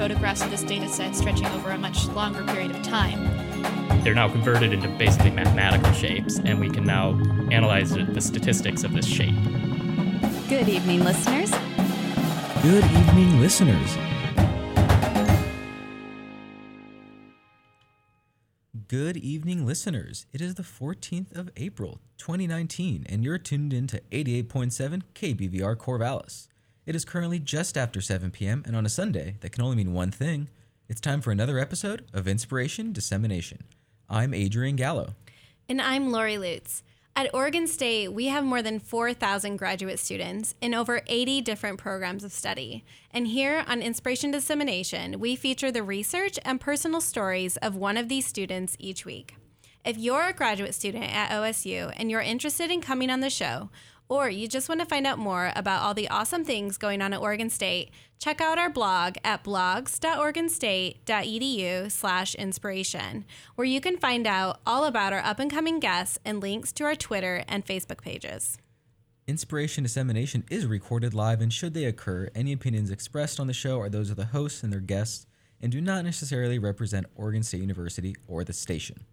Photographs of this data set stretching over a much longer period of time. They're now converted into basically mathematical shapes, and we can now analyze the the statistics of this shape. Good evening, listeners. Good evening, listeners. Good evening, listeners. It is the 14th of April, 2019, and you're tuned in to 88.7 KBVR Corvallis. It is currently just after 7 p.m., and on a Sunday, that can only mean one thing. It's time for another episode of Inspiration Dissemination. I'm Adrian Gallo. And I'm Lori Lutz. At Oregon State, we have more than 4,000 graduate students in over 80 different programs of study. And here on Inspiration Dissemination, we feature the research and personal stories of one of these students each week. If you're a graduate student at OSU and you're interested in coming on the show, or you just want to find out more about all the awesome things going on at Oregon State, check out our blog at blogs.oregonstate.edu slash inspiration, where you can find out all about our up-and-coming guests and links to our Twitter and Facebook pages. Inspiration Dissemination is recorded live, and should they occur, any opinions expressed on the show are those of the hosts and their guests and do not necessarily represent Oregon State University or the station.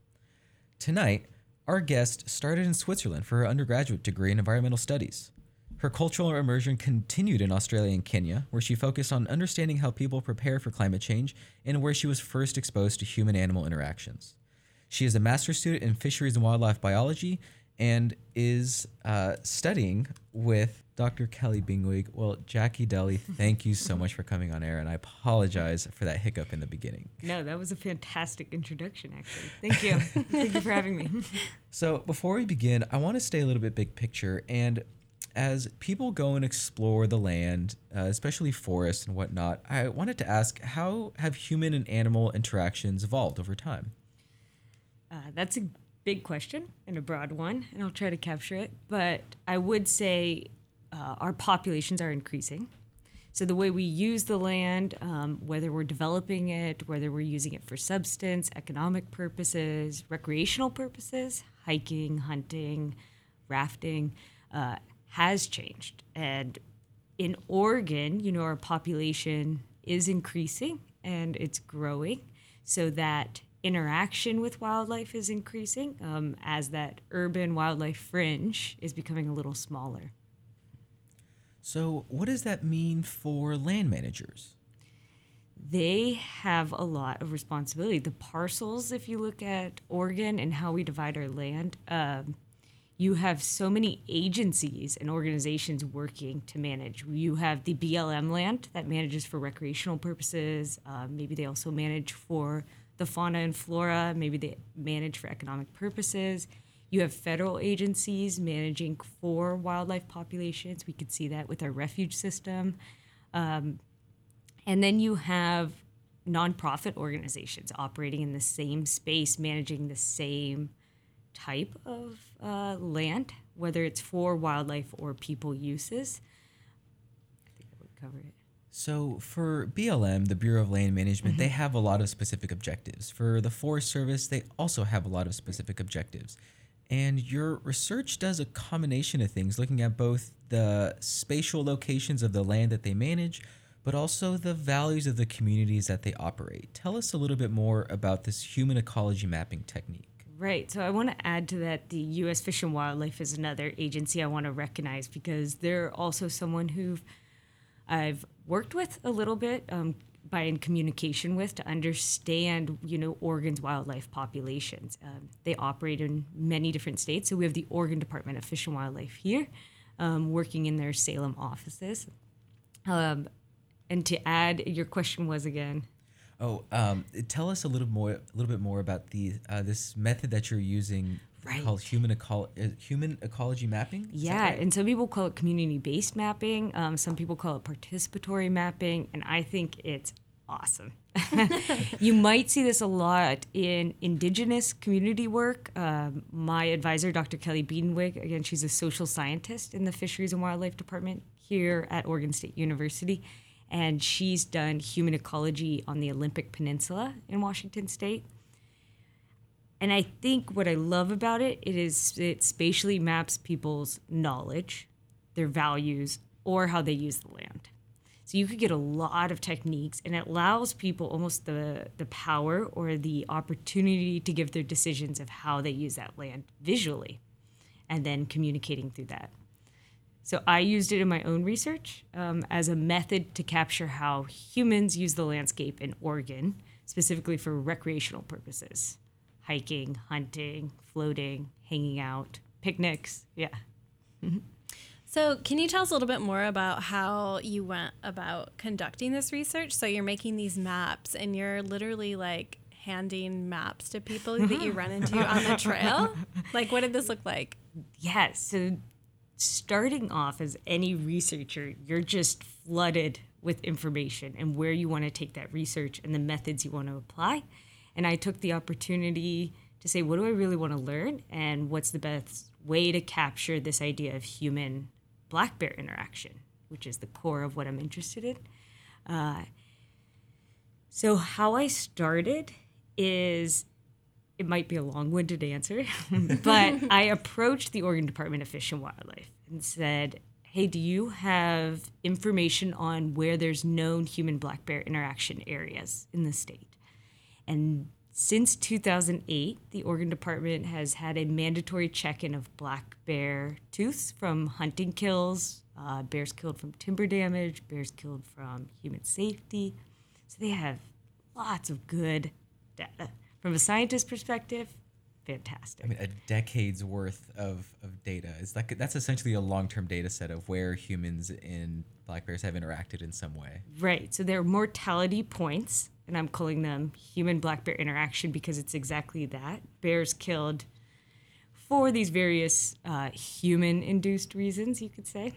Tonight, our guest started in Switzerland for her undergraduate degree in environmental studies. Her cultural immersion continued in Australia and Kenya, where she focused on understanding how people prepare for climate change and where she was first exposed to human animal interactions. She is a master's student in fisheries and wildlife biology and is uh, studying with Dr. Kelly Biedenweg. Well, Jackie Deli, thank you so much for coming on air, and I apologize for that hiccup in the beginning. No, that was a fantastic introduction, actually. Thank you. Thank you for having me. So, before we begin, I want to stay a little bit big picture. And as people go and explore the land, uh, especially forests and whatnot, I wanted to ask how have human and animal interactions evolved over time? Uh, that's a big question and a broad one, and I'll try to capture it. But I would say uh, our populations are increasing. So the way we use the land, um, whether we're developing it, whether we're using it for substance, economic purposes, recreational purposes, hiking, hunting, rafting, uh, has changed. And in Oregon, you know, our population is increasing and it's growing, so that interaction with wildlife is increasing um, as that urban wildlife fringe is becoming a little smaller. So, what does that mean for land managers? they have a lot of responsibility. The parcels, if you look at Oregon and how we divide our land, um, you have so many agencies and organizations working to manage. You have the BLM land that manages for recreational purposes. Uh, maybe they also manage for the fauna and flora. Maybe they manage for economic purposes. You have federal agencies managing for wildlife populations. We could see that with our refuge system. Um, and then you have nonprofit organizations operating in the same space, managing the same type of uh, land, whether it's for wildlife or people uses. I think that would cover it. So, for BLM, the Bureau of Land Management, they have a lot of specific objectives. For the Forest Service, they also have a lot of specific objectives. And your research does a combination of things, looking at both the spatial locations of the land that they manage, but also the values of the communities that they operate. Tell us a little bit more about this human ecology mapping technique. Right. So I want to add to that the U.S. Fish and Wildlife is another agency I want to recognize because they're also someone who I've worked with a little bit um, by in communication with to understand, you know, Oregon's wildlife populations. Um, they operate in many different states. So we have the Oregon Department of Fish and Wildlife here, um, working in their Salem offices. Um, and to add, your question was again. Oh, um, tell us a little more, a little bit more about the uh, this method that you're using Right. called human eco- uh, human ecology mapping. Is Yeah, right? and some people call it community based mapping. Um, some people call it participatory mapping, and I think it's awesome. you might see this a lot in indigenous community work. Um, my advisor, Dr. Kelly Biedenweg, again, she's a social scientist in the Fisheries and Wildlife Department here at Oregon State University. And she's done human ecology on the Olympic Peninsula in Washington State. And I think what I love about it, it is it spatially maps people's knowledge, their values, or how they use the land. So you could get a lot of techniques, and it allows people almost the the power or the opportunity to give their decisions of how they use that land visually, and then communicating through that. So I used it in my own research um, as a method to capture how humans use the landscape in Oregon, specifically for recreational purposes hiking, hunting, floating, hanging out, picnics. Yeah. So, can you tell us a little bit more about how you went about conducting this research? So, you're making these maps and you're literally like handing maps to people that you run into on the trail. Like, what did this look like? Yeah. So, starting off as any researcher, you're just flooded with information and where you want to take that research and the methods you want to apply. And I took the opportunity to say, what do I really want to learn? And what's the best way to capture this idea of human black bear interaction, which is the core of what I'm interested in? Uh, so, how I started is it might be a long winded answer, but I approached the Oregon Department of Fish and Wildlife and said, Hey, do you have information on where there's known human black bear interaction areas in the state? And since 2008, the Oregon Department has had a mandatory check in of black bear tooths from hunting kills, uh, bears killed from timber damage, bears killed from human safety. So they have lots of good data. From a scientist perspective, fantastic. I mean, a decade's worth of, of data. It's like that's essentially a long term data set of where humans and black bears have interacted in some way. Right. So they're mortality points, and I'm calling them human black bear interaction because it's exactly that. Bears killed for these various uh, human induced reasons, you could say.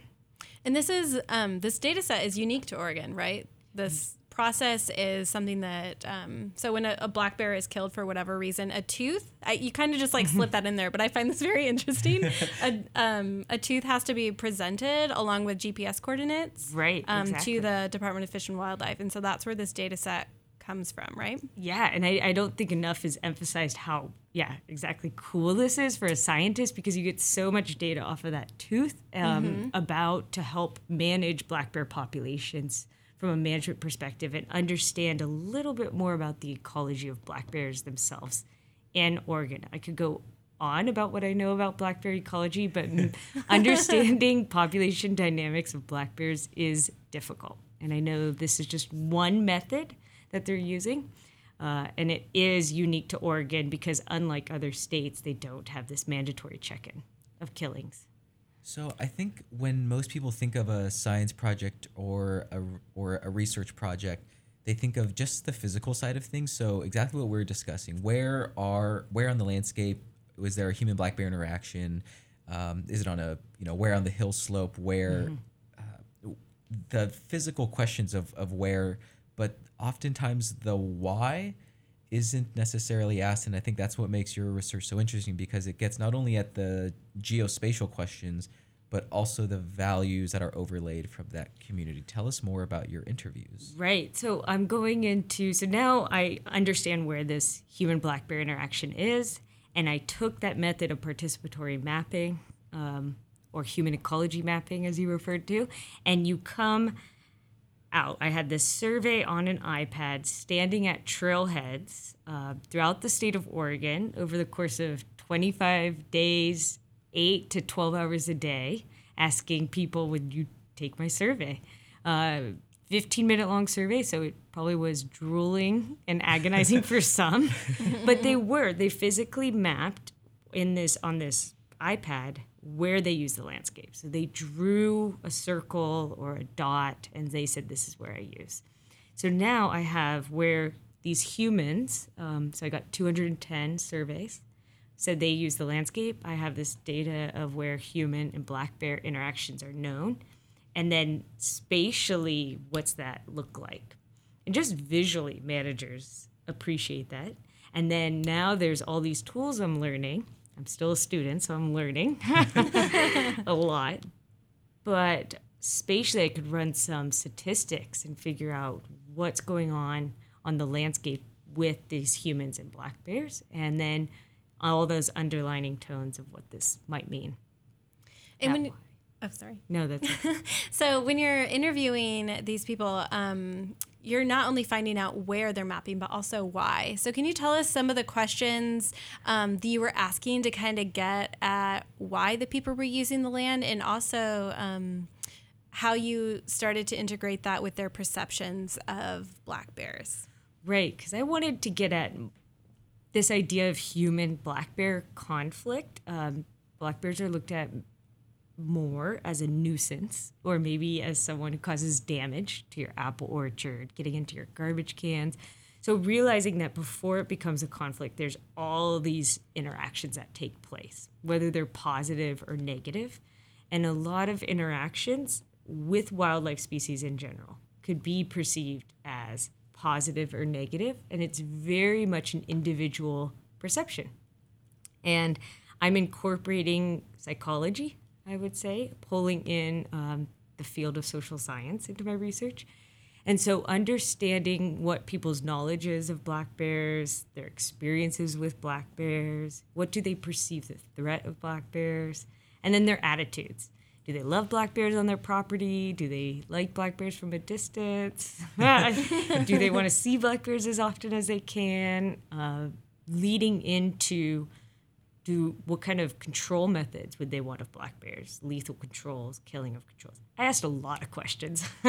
And this is um, this data set is unique to Oregon, right? This process is something that um, so when a, a, black bear is killed for whatever reason, a tooth I, you kind of just like slip that in there, but I find this very interesting. a, um, a tooth has to be presented along with GPS coordinates, right, um, exactly. to the Department of Fish and Wildlife, and so that's where this data set comes from, right? Yeah, and I, I don't think enough is emphasized how yeah exactly cool this is for a scientist because you get so much data off of that tooth um, mm-hmm. about to help manage black bear populations from a management perspective and understand a little bit more about the ecology of black bears themselves in Oregon. I could go on about what I know about black bear ecology, but understanding population dynamics of black bears is difficult. And I know this is just one method that they're using. Uh, and it is unique to Oregon because, unlike other states, they don't have this mandatory check in of killings. So I think when most people think of a science project or a, or a research project, they think of just the physical side of things. So exactly what we're discussing: where are where on the landscape was there a human black bear interaction? Um, is it on a you know where on the hill slope? Where mm-hmm. uh, the physical questions of of where, but oftentimes the why isn't necessarily asked and i think that's what makes your research so interesting because it gets not only at the geospatial questions but also the values that are overlaid from that community. Tell us more about your interviews. Right. So i'm going into so now i understand where this human black bear interaction is and i took that method of participatory mapping um, or human ecology mapping as you referred to and you come out. I had this survey on an iPad standing at trailheads uh, throughout the state of Oregon over the course of 25 days, 8 to 12 hours a day, asking people, Would you take my survey? Uh, 15 minute long survey, so it probably was drooling and agonizing for some, but they were. They physically mapped in this on this iPad where they use the landscape. So they drew a circle or a dot and they said, This is where I use. So now I have where these humans, um, so I got 210 surveys, said they use the landscape. I have this data of where human and black bear interactions are known. And then spatially, what's that look like? And just visually, managers appreciate that. And then now there's all these tools I'm learning. I'm still a student, so I'm learning a lot. But spatially, I could run some statistics and figure out what's going on on the landscape with these humans and black bears, and then all those underlining tones of what this might mean. And That when oh sorry. No, that's So when you're interviewing these people, um, you're not only finding out where they're mapping, but also why. So can you tell us some of the questions um, that you were asking to kind of get at why the people were using the land, and also um, how you started to integrate that with their perceptions of black bears? Right, because I wanted to get at this idea of human black bear conflict. Um, black bears are looked at more as a nuisance, or maybe as someone who causes damage to your apple orchard, getting into your garbage cans. So, realizing that before it becomes a conflict, there's all these interactions that take place, whether they're positive or negative. And a lot of interactions with wildlife species in general could be perceived as positive or negative, and it's very much an individual perception. And I'm incorporating psychology, I would say, pulling in um, the field of social science into my research. And so, understanding what people's knowledge is of black bears, their experiences with black bears, what do they perceive the threat of black bears, and then their attitudes. Do they love black bears on their property? Do they like black bears from a distance? do they want to see black bears as often as they can? Uh, leading into do what kind of control methods would they want of black bears? Lethal controls, killing of controls. I asked a lot of questions,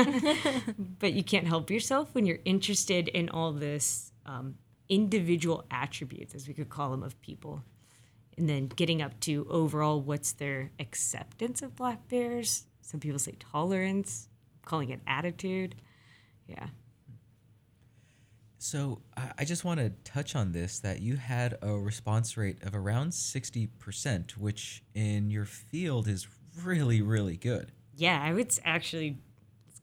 but you can't help yourself when you're interested in all this um, individual attributes, as we could call them, of people, and then getting up to overall what's their acceptance of black bears. Some people say tolerance, calling it attitude. Yeah. So I I just want to touch on this that you had a response rate of around 60%, which in your field is really, really good. Yeah, I would actually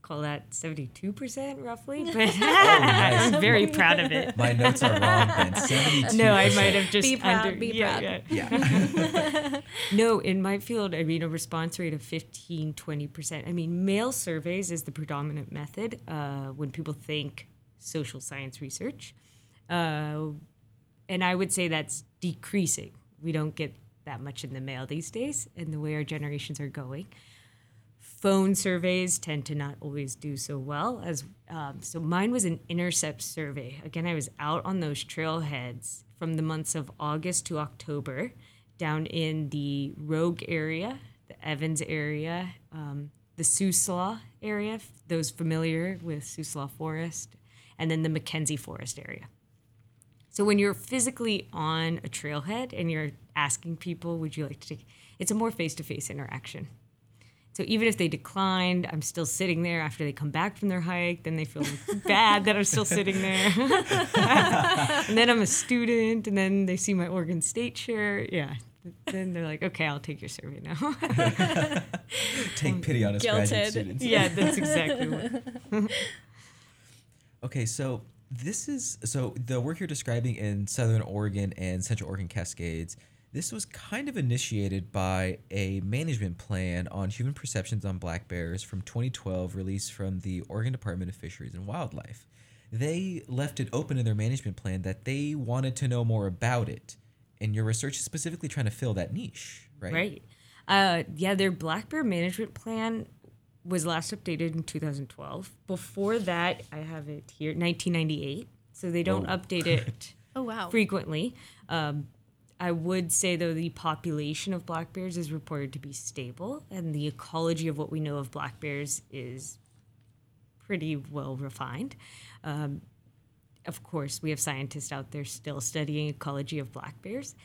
call that 72% roughly, but nice. I'm very proud of it. My notes are wrong then. 72 No, I might have just Be proud, under- be yeah, proud. yeah. Yeah. No, in my field, I mean, a response rate of 15, 20%. I mean, mail surveys is the predominant method uh, when people think social science research. Uh, and I would say that's decreasing. We don't get that much in the mail these days, and the way our generations are going. Phone surveys tend to not always do so well as um, so mine was an intercept survey again i was out on those trailheads from the months of august to october down in the rogue area the evans area um, the Siuslaw area those familiar with Siuslaw forest and then the McKenzie forest area so when you're physically on a trailhead and you're asking people, would you like to take it's a more face-to-face interaction. So even if they declined, I'm still sitting there after they come back from their hike, then they feel bad that I'm still sitting there. and then I'm a student and then they see my Oregon State shirt. Yeah. Then they're like, okay, I'll take your survey now. Take pity on us graduate Guilted. students. yeah, that's exactly what. Okay, so this is so the work you're describing in Southern Oregon and Central Oregon Cascades. This was kind of initiated by a management plan on human perceptions on black bears from 2012, released from the Oregon Department of Fisheries and Wildlife. They left it open in their management plan that they wanted to know more about it, and your research is specifically trying to fill that niche, right? Right. Uh, yeah, their black bear management plan was last updated in 2012. Before that, I have it here, 1998. So they don't Oh. update it Oh wow. frequently. Um, I would say, though, the population of black bears is reported to be stable, and the ecology of what we know of black bears is pretty well refined. Um, of course, we have scientists out there still studying ecology of black bears.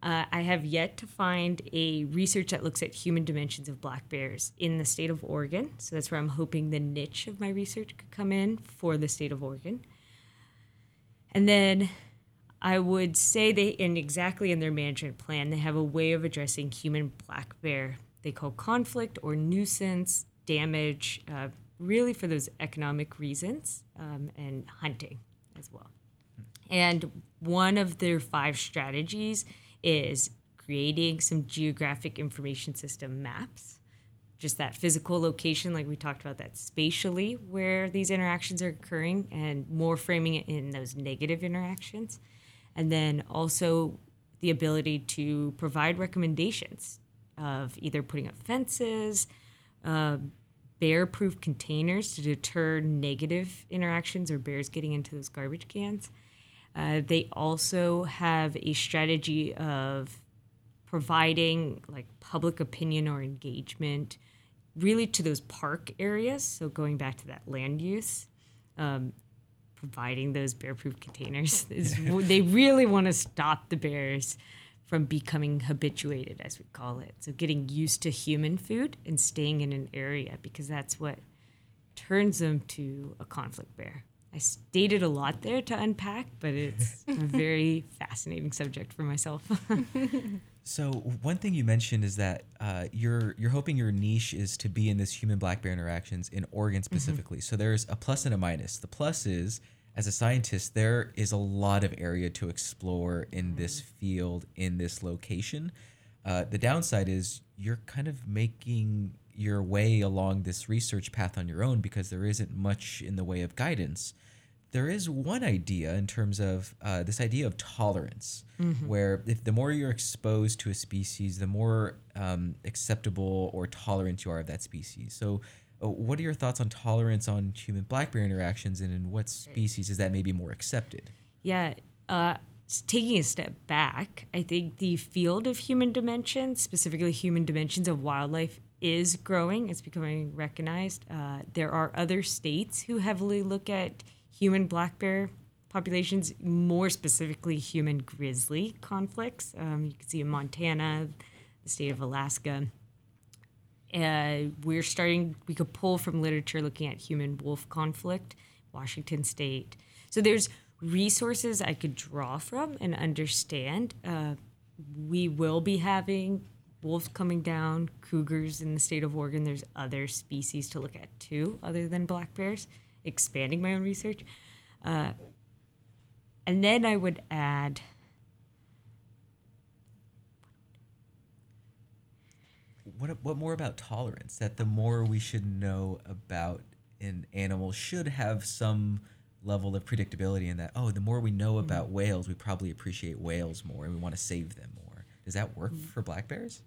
Uh, I have yet to find a research that looks at human dimensions of black bears in the state of Oregon. So that's where I'm hoping the niche of my research could come in for the state of Oregon. And then I would say they, and exactly in their management plan, they have a way of addressing human black bear they call conflict or nuisance, damage, uh, really for those economic reasons um, and hunting as well. And one of their five strategies is creating some geographic information system maps, just that physical location, like we talked about, that spatially where these interactions are occurring, and more framing it in those negative interactions. And then also the ability to provide recommendations of either putting up fences, uh, bear proof containers to deter negative interactions or bears getting into those garbage cans. Uh, they also have a strategy of providing like public opinion or engagement really to those park areas. So going back to that land use, um, providing those bear proof containers is they really want to stop the bears from becoming habituated, as we call it. So getting used to human food and staying in an area because that's what turns them to a conflict bear. I stated a lot there to unpack, but it's a very fascinating subject for myself. So one thing you mentioned is that uh, you're you're hoping your niche is to be in this human black bear interactions in Oregon specifically. So there's a plus and a minus. The plus is as a scientist, there is a lot of area to explore in this field in this location. Uh, the downside is you're kind of making your way along this research path on your own because there isn't much in the way of guidance there is one idea in terms of uh, this idea of tolerance, where if the more you're exposed to a species, the more um, acceptable or tolerant you are of that species. So, uh, what are your thoughts on tolerance on human black bear interactions, and in what species is that maybe more accepted? Yeah. Uh, taking a step back, I think the field of human dimensions, specifically human dimensions of wildlife, is growing. It's becoming recognized. Uh, there are other states who heavily look at human black bear populations, more specifically human grizzly conflicts. Um, you can see in Montana, the state of Alaska. Uh, we're starting, we could pull from literature looking at human wolf conflict, Washington state. So there's resources I could draw from and understand. Uh, we will be having wolves coming down, cougars in the state of Oregon. There's other species to look at too, other than black bears, expanding my own research. Uh, and then I would add What what more about tolerance? That the more we should know about an animal should have some level of predictability in that. Oh, the more we know about whales, we probably appreciate whales more, and we want to save them more. Does that work for black bears?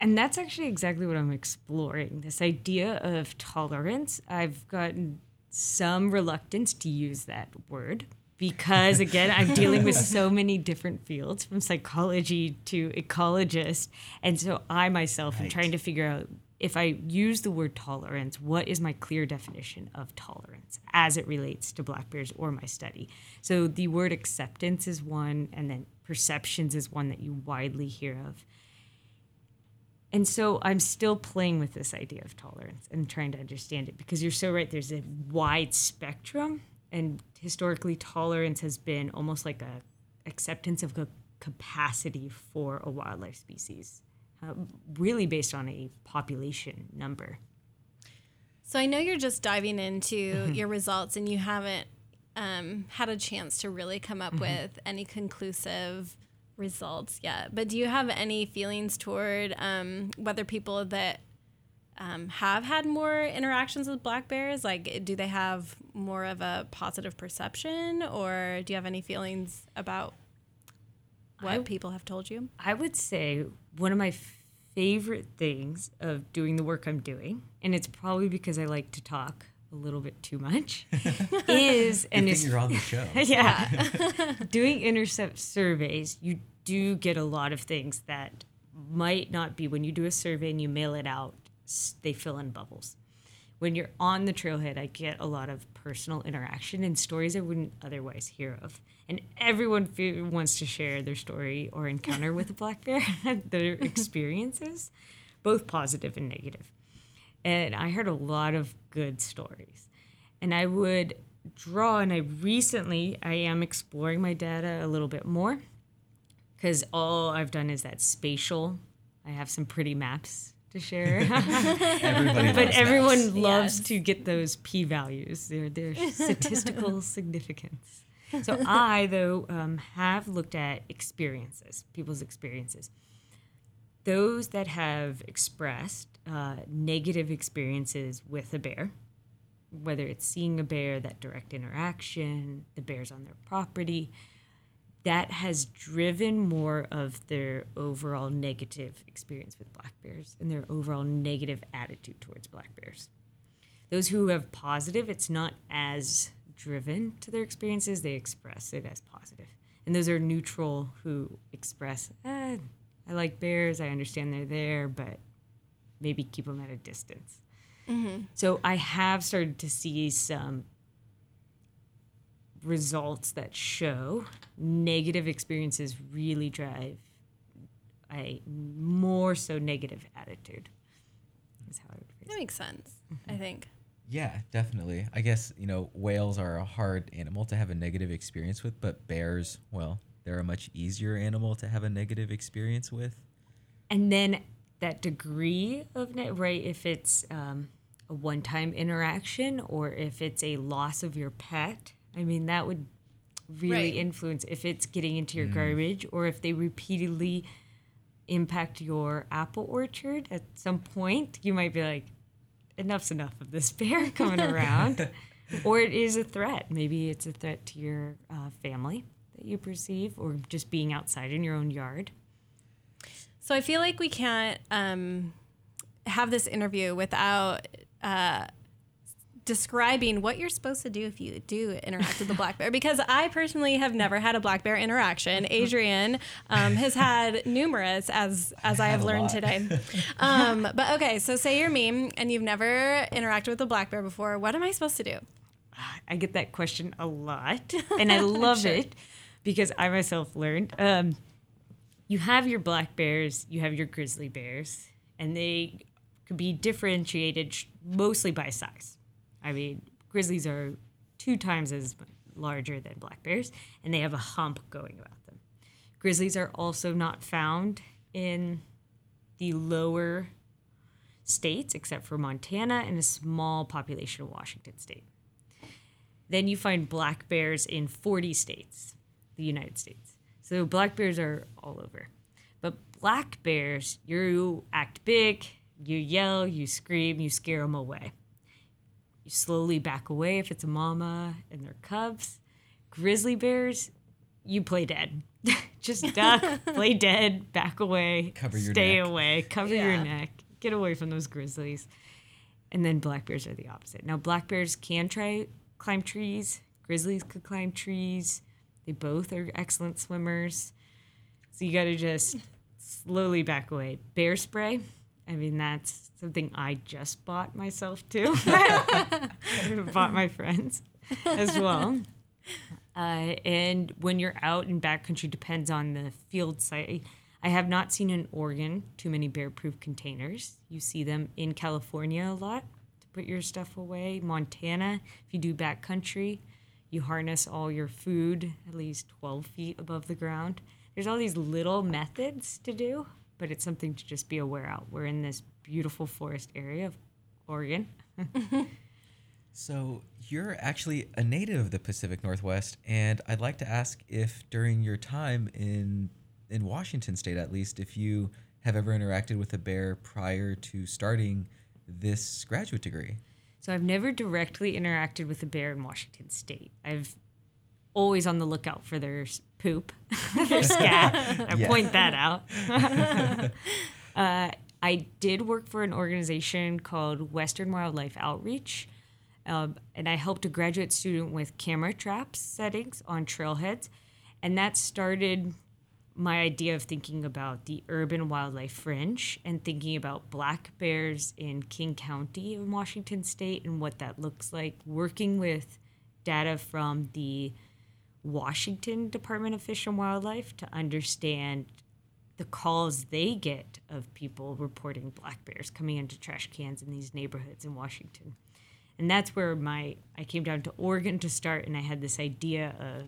And that's actually exactly what I'm exploring this idea of tolerance. I've gotten some reluctance to use that word because, again, I'm dealing with so many different fields from psychology to ecologist. And so I myself am trying to figure out if I use the word tolerance, what is my clear definition of tolerance as it relates to black bears or my study? So the word acceptance is one, and then perceptions is one that you widely hear of. And so I'm still playing with this idea of tolerance and trying to understand it because you're so right. There's a wide spectrum, and historically, tolerance has been almost like a acceptance of a capacity for a wildlife species, uh, really based on a population number. So I know you're just diving into your results and you haven't um, had a chance to really come up with any conclusive results yet. But do you have any feelings toward um, whether people that um, have had more interactions with black bears, like do they have more of a positive perception, or do you have any feelings about what I- people have told you? I would say one of my favorite things of doing the work I'm doing, and it's probably because I like to talk a little bit too much, is and thing you're on the show. yeah. Doing intercept surveys, you do get a lot of things that might not be when you do a survey and you mail it out, they fill in bubbles. When you're on the trailhead, I get a lot of personal interaction and stories I wouldn't otherwise hear of. And everyone wants to share their story or encounter with a black bear, their experiences, both positive and negative and I heard a lot of good stories. And I would draw, and I recently I am exploring my data a little bit more because all I've done is that spatial. I have some pretty maps to share. Everybody but loves everyone maps. loves Yes. to get those p values their their statistical significance so i though um, have looked at experiences people's experiences those that have expressed uh, negative experiences with a bear whether it's seeing a bear that direct interaction the bears on their property that has driven more of their overall negative experience with black bears and their overall negative attitude towards black bears. Those who have positive, it's not as driven to their experiences, they express it as positive. And those are neutral who express, eh, I like bears, I understand they're there, but maybe keep them at a distance. Mm-hmm. So I have started to see some results that show negative experiences really drive a more so negative attitude. Is how I would phrase That makes sense, I mm-hmm. think. Yeah, definitely. I guess, you know, whales are a hard animal to have a negative experience with, but bears, well, they're a much easier animal to have a negative experience with. and then that degree of ne- right if it's um, a one-time interaction or if it's a loss of your pet i mean that would really Right. influence if it's getting into your garbage or if they repeatedly impact your apple orchard at some point you might be like enough's enough of this bear coming around. Or it is a threat. Maybe it's a threat to your uh, family that you perceive or just being outside in your own yard So I feel like we can't um, have this interview without uh, describing what you're supposed to do if you do interact with the black bear. Because I personally have never had a black bear interaction. Adrian um, has had numerous, as as I have learned today. Um, but okay, so say you're me and you've never interacted with a black bear before. What am I supposed to do? I get that question a lot, and I love it because I myself learned. Um, you have your black bears, you have your grizzly bears, and they could be differentiated mostly by size. I mean, grizzlies are two times as larger than black bears, and they have a hump going about them. Grizzlies are also not found in the lower states, except for Montana and a small population of Washington state. Then you find black bears in 40 states, the United States. So black bears are all over. But black bears, you act big, you yell, you scream, you scare them away. You slowly back away if it's a mama and their cubs. Grizzly bears, you play dead. Just duck, play dead, back away, Cover your stay neck. away, cover your neck, get away from those grizzlies. And then black bears are the opposite. Now, black bears can try climb trees. Grizzlies could climb trees. They both are excellent swimmers. So you got to just slowly back away. Bear spray. I mean, that's something I just bought myself too. Bought my friends as well. Uh, and when you're out in backcountry, depends on the field site. I have not seen in Oregon too many bear-proof containers. You see them in California a lot to put your stuff away. Montana, if you do backcountry, you harness all your food at least 12 feet above the ground. There's all these little methods to do, but it's something to just be aware of. We're in this beautiful forest area of Oregon. So you're actually a native of the Pacific Northwest, and I'd like to ask if during your time in in Washington State, at least, if you have ever interacted with a bear prior to starting this graduate degree. So I've never directly interacted with a bear in Washington State. I've always on the lookout for their poop, their scat. I Yeah. point that out. uh, I did work for an organization called Western Wildlife Outreach, um, and I helped a graduate student with camera traps settings on trailheads, and that started my idea of thinking about the urban wildlife fringe and thinking about black bears in King County in Washington state and what that looks like, working with data from the Washington Department of Fish and Wildlife to understand the calls they get of people reporting black bears coming into trash cans in these neighborhoods in Washington. And that's where my I came down to Oregon to start and I had this idea of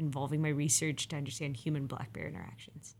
involving my research to understand human black bear interactions.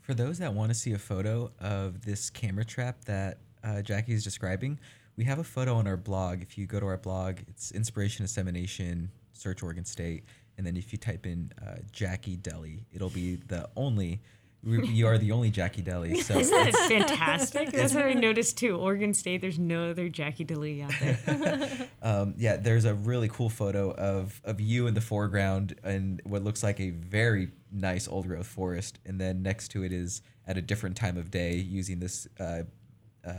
For those that want to see a photo of this camera trap that uh, Jackie is describing, we have a photo on our blog. If you go to our blog, it's Inspiration Dissemination, search Oregon State, and then if you type in uh, Jackie Deli, it'll be the only. You are the only Jackie Deli. So Isn't that fantastic? That's what I noticed too. Oregon State, there's no other Jackie Deli out there. um, yeah, there's a really cool photo of of you in the foreground and what looks like a very nice old growth forest, and then next to it is at a different time of day using this uh, uh,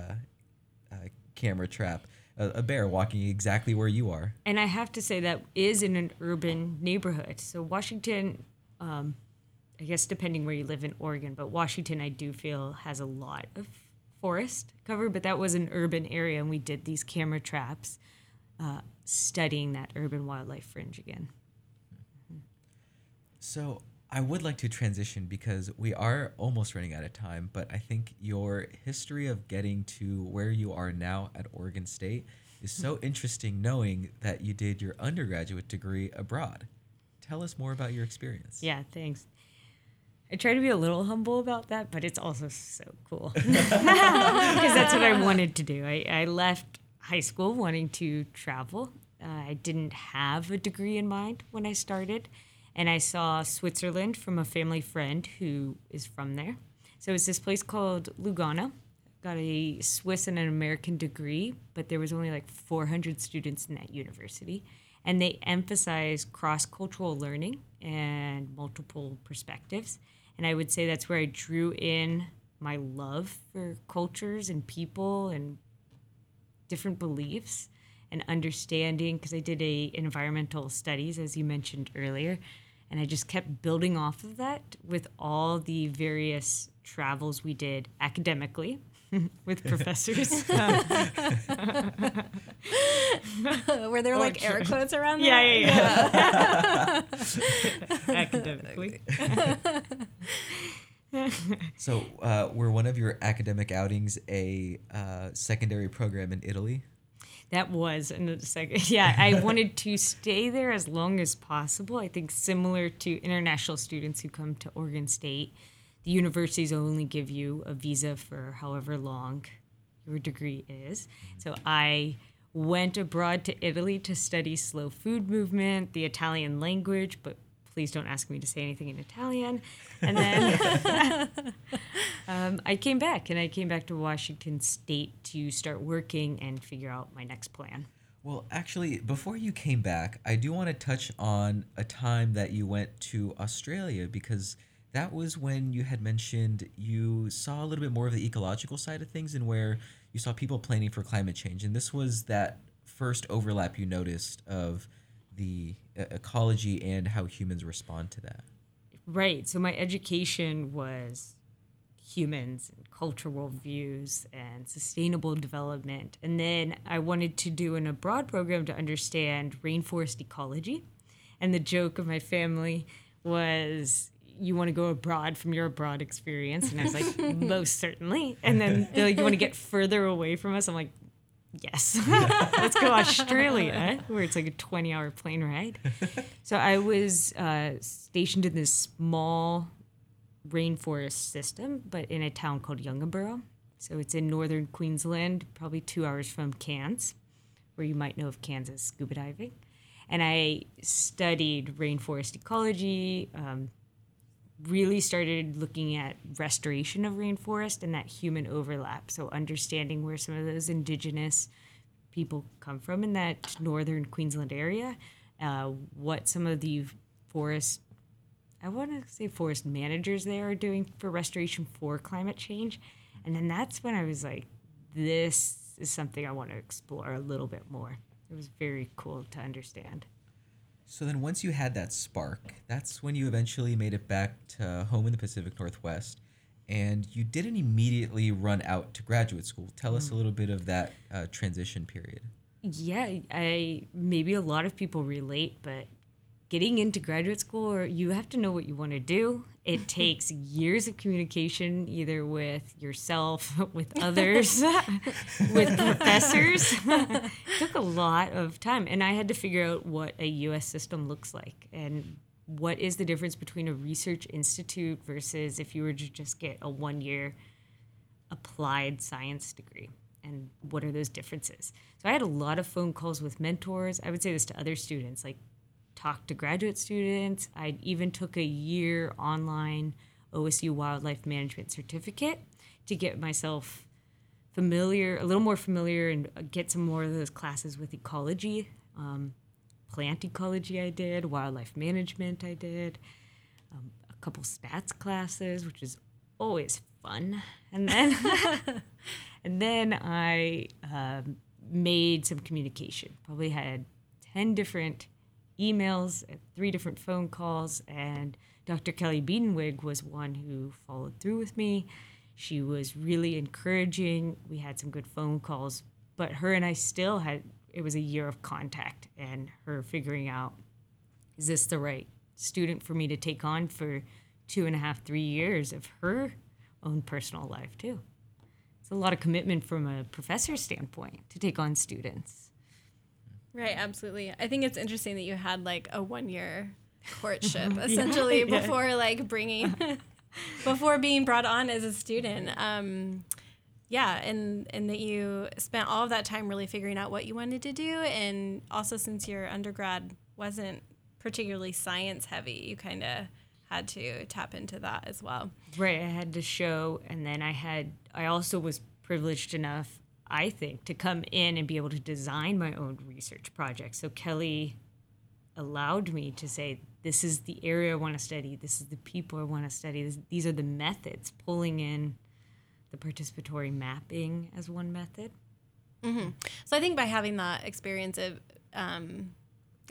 uh, camera trap, a, a bear walking exactly where you are. And I have to say that is in an urban neighborhood. So Washington, um, I guess depending where you live in Oregon, but Washington I do feel has a lot of forest cover. But that was an urban area, and we did these camera traps, uh, studying that urban wildlife fringe again. So I would like to transition because we are almost running out of time, but I think your history of getting to where you are now at Oregon State is so interesting knowing that you did your undergraduate degree abroad. Tell us more about your experience. Yeah, thanks. I try to be a little humble about that, but it's also so cool because that's what I wanted to do. I, I left high school wanting to travel. Uh, I didn't have a degree in mind when I started, and I saw Switzerland from a family friend who is from there. So it's this place called Lugano. Got a Swiss and an American degree, but there was only like 400 students in that university and they emphasize cross cultural learning and multiple perspectives. And I would say that's where I drew in my love for cultures and people and different beliefs and understanding because I did a environmental studies as you mentioned earlier and I just kept building off of that with all the various travels we did academically with professors. Were there like air quotes around yeah, that? yeah, yeah. academically. So, uh, were one of your academic outings a uh, secondary program in Italy? That was in a second. Yeah, I wanted to stay there as long as possible. I think similar to international students who come to Oregon State, the universities only give you a visa for however long your degree is. So I went abroad to Italy to study slow food movement, the Italian language, but please don't ask me to say anything in Italian. And then um, I came back, and I came back to Washington State to start working and figure out my next plan. Well, actually, before you came back, I do want to touch on a time that you went to Australia because that was when you had mentioned you saw a little bit more of the ecological side of things and where you saw people planning for climate change. And this was that first overlap you noticed of the uh, ecology and how humans respond to that. Right. So my education was humans and cultural views and sustainable development. And then I wanted to do an abroad program to understand rainforest ecology. And the joke of my family was you want to go abroad from your abroad experience and i was like most certainly and then they're like you want to get further away from us i'm like yes. Let's go australia. Where it's like a 20 hour plane ride. So i was uh, stationed in this small rainforest system but in a town called Yungaburra. so it's in northern queensland probably two hours from cairns where you might know of Cairns scuba diving. And i studied rainforest ecology um, really started looking at restoration of rainforest and that human overlap. So understanding where some of those indigenous people come from in that northern Queensland area, uh, what some of the forest, I want to say forest managers there are doing for restoration for climate change. And then that's when I was like, this is something I want to explore a little bit more. It was very cool to understand. So then, once you had that spark, that's when you eventually made it back to home in the Pacific Northwest, and you didn't immediately run out to graduate school. Tell us a little bit of that uh, transition period. Yeah, I maybe a lot of people relate, but getting into graduate school, or you have to know what you want to do. It takes years of communication, either with yourself, with others, with professors. it took a lot of time, and I had to figure out what a U.S. system looks like and what is the difference between a research institute versus if you were to just get a one year applied science degree? And what are those differences? So I had a lot of phone calls with mentors. I would say this to other students, like talk to graduate students. I even took a year online OSU wildlife management certificate to get myself familiar, a little more familiar, and get some more of those classes with ecology. Um, plant ecology, I did, wildlife management, I did, um, a couple stats classes, which is always fun. And then, and then I um, made some communication. Probably had ten different emails, three different phone calls, and Dr. Kelly Biedenweg was one who followed through with me. She was really encouraging. We had some good phone calls, but her and I still had it was a year of contact and her figuring out is this the right student for me to take on for two and a half, three years of her own personal life too. It's a lot of commitment from a professor standpoint to take on students. Right, absolutely. I think it's interesting that you had like a one year courtship essentially yeah. before like bringing before being brought on as a student. Um, yeah, and and that you spent all of that time really figuring out what you wanted to do, and also since your undergrad wasn't particularly science heavy, you kind of had to tap into that as well. Right, I had to show, and then I had I also was privileged enough, I think, to come in and be able to design my own research project. So Kelly allowed me to say, this is the area I want to study, this is the people I want to study, this, these are the methods, pulling in the participatory mapping as one method. Mm-hmm. So I think by having that experience of um,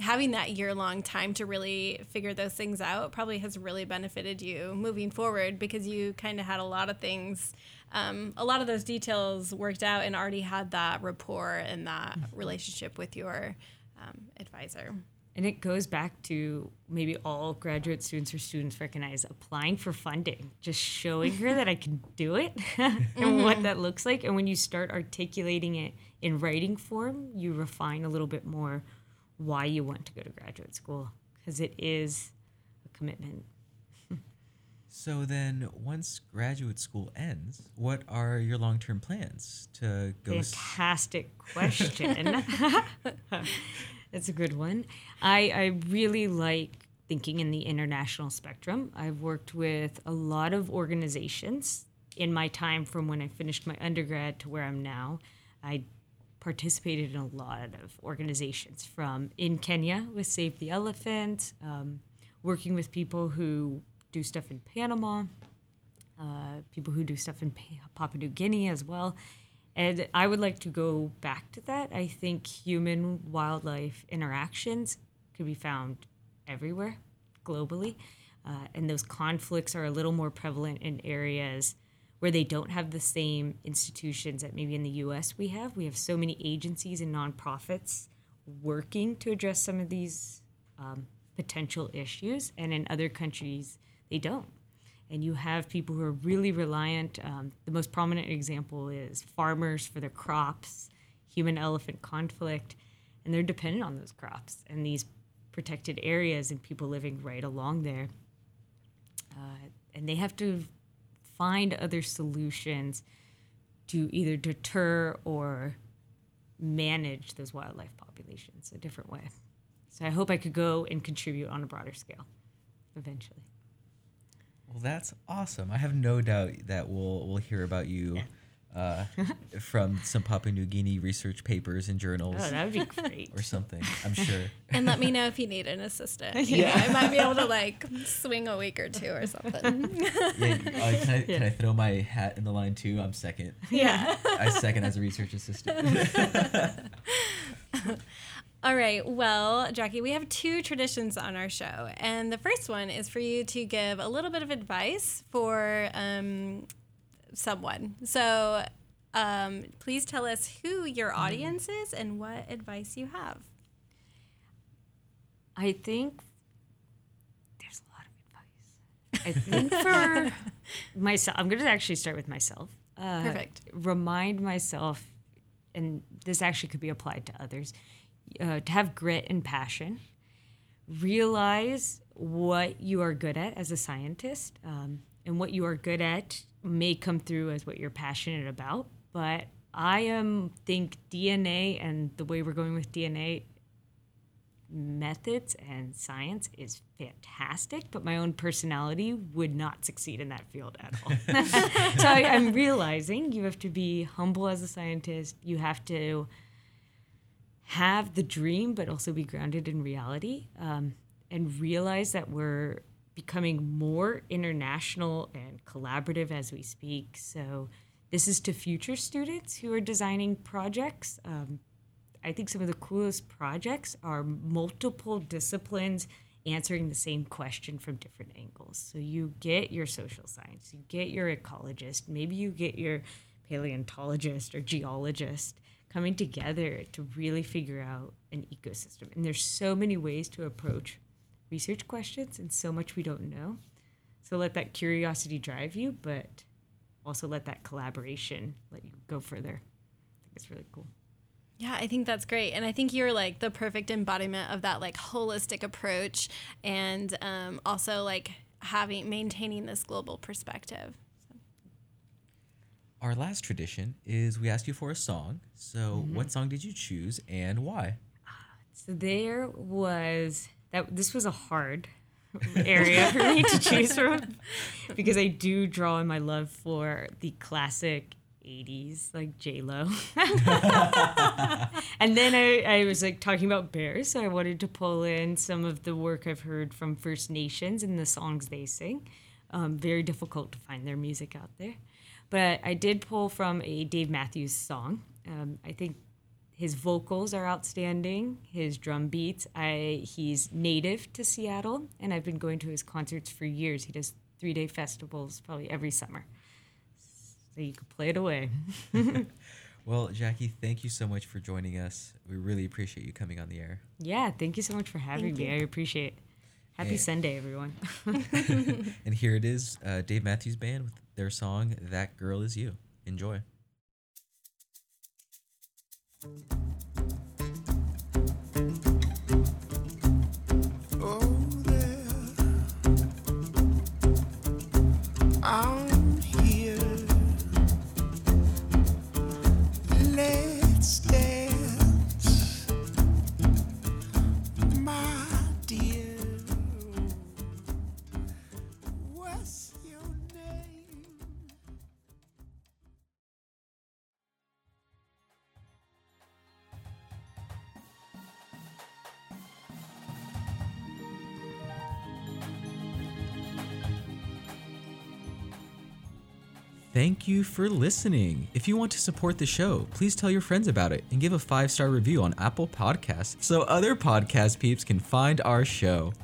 having that year long time to really figure those things out probably has really benefited you moving forward because you kind of had a lot of things, um, a lot of those details worked out and already had that rapport and that mm-hmm. relationship with your um, advisor. And it goes back to maybe all graduate students or students recognize applying for funding, just showing her that I can do it and mm-hmm. what that looks like. And when you start articulating it in writing form, you refine a little bit more why you want to go to graduate school because it is a commitment. so then once graduate school ends, what are your long-term plans to go Fantastic s- question. That's a good one. I, I really like thinking in the international spectrum. I've worked with a lot of organizations in my time from when I finished my undergrad to where I'm now. I participated in a lot of organizations from in Kenya with Save the Elephant, um, working with people who do stuff in Panama, uh, people who do stuff in Papua New Guinea as well. And I would like to go back to that. I think human wildlife interactions could be found everywhere globally. Uh, and those conflicts are a little more prevalent in areas where they don't have the same institutions that maybe in the US we have. We have so many agencies and nonprofits working to address some of these um, potential issues, and in other countries, they don't and you have people who are really reliant. Um, the most prominent example is farmers for their crops, human elephant conflict, and they're dependent on those crops and these protected areas and people living right along there. Uh, and they have to find other solutions to either deter or manage those wildlife populations a different way. So I hope I could go and contribute on a broader scale eventually. Well, that's awesome. I have no doubt that we'll we'll hear about you uh, from some Papua New Guinea research papers and journals. Oh, that would be great. Or something. I'm sure. and let me know if you need an assistant. Yeah, I might be able to like swing a week or two or something. yeah, uh, can, I, can I throw my hat in the line too? I'm second. Yeah. I second as a research assistant. All right. Well, Jackie, we have two traditions on our show. And the first one is for you to give a little bit of advice for um, someone. So um, please tell us who your audience is and what advice you have. I think there's a lot of advice. I think for myself, I'm going to actually start with myself. Uh, Perfect. Remind myself, and this actually could be applied to others uh, to have grit and passion. realize what you are good at as a scientist, um, and what you are good at may come through as what you're passionate about. But I am think DNA and the way we're going with DNA methods and science is fantastic, but my own personality would not succeed in that field at all. so I, I'm realizing you have to be humble as a scientist. You have to have the dream, but also be grounded in reality um, and realize that we're becoming more international and collaborative as we speak. So this is to future students who are designing projects. Um, I think some of the coolest projects are multiple disciplines answering the same question from different angles. So you get your social science, you get your ecologist, maybe you get your paleontologist or geologist coming together to really figure out an ecosystem. And there's so many ways to approach research questions and so much we don't know. So let that curiosity drive you, but also let that collaboration let you go further. I think it's really cool. Yeah, I think that's great. And I think you're like the perfect embodiment of that like holistic approach and um, also like having maintaining this global perspective. Our last tradition is we ask you for a song. So, what song did you choose and why? So there was that. This was a hard area for me to choose from because I do draw on my love for the classic 80s like J Lo. and then I, I was like talking about bears, so I wanted to pull in some of the work I've heard from First Nations and the songs they sing. Um, very difficult to find their music out there. But I did pull from a Dave Matthews song. Um, I think his vocals are outstanding. His drum beats. I he's native to Seattle, and I've been going to his concerts for years. He does three day festivals probably every summer. So you could play it away. Well, Jackie, thank you so much for joining us. We really appreciate you coming on the air. yeah, thank you so much for having me. I appreciate. it. Happy Hey. Sunday, everyone. And here it is uh, Dave Matthews Band with their song, That Girl Is You. Enjoy. Thank you. Thank you for listening. If you want to support the show, please tell your friends about it and give a five star review on Apple Podcasts so other podcast peeps can find our show.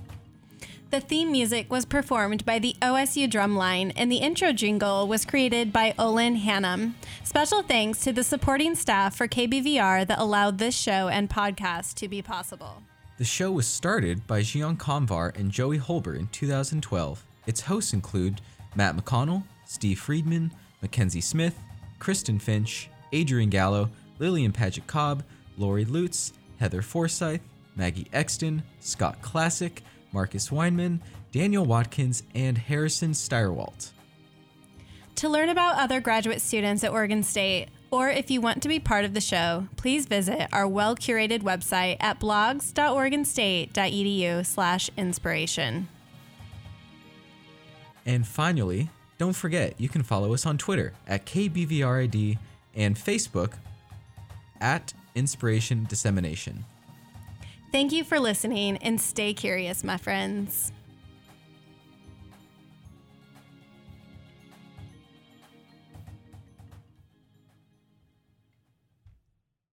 The theme music was performed by the OSU Drumline, and the intro jingle was created by Olin Hannum. Special thanks to the supporting staff for KBVR that allowed this show and podcast to be possible. The show was started by Zhian Kamvar and Joey Hulbert in 2012. Its hosts include Matt McConnell, Steve Friedman, Mackenzie Smith, Kristen Finch, Adrian Gallo, Lillian Padgitt-Cobb, Lori Lutz, Heather Forsyth, Maggie Exton, Scott Klasek, Marcus Weinman, Daniel Watkins, and Harrison Steyerwalt. To learn about other graduate students at Oregon State, or if you want to be part of the show, please visit our well-curated website at blogs.oregonstate.edu slash inspiration. And finally, don't forget you can follow us on Twitter at KBVRID and Facebook at Inspiration Dissemination. Thank you for listening and stay curious, my friends.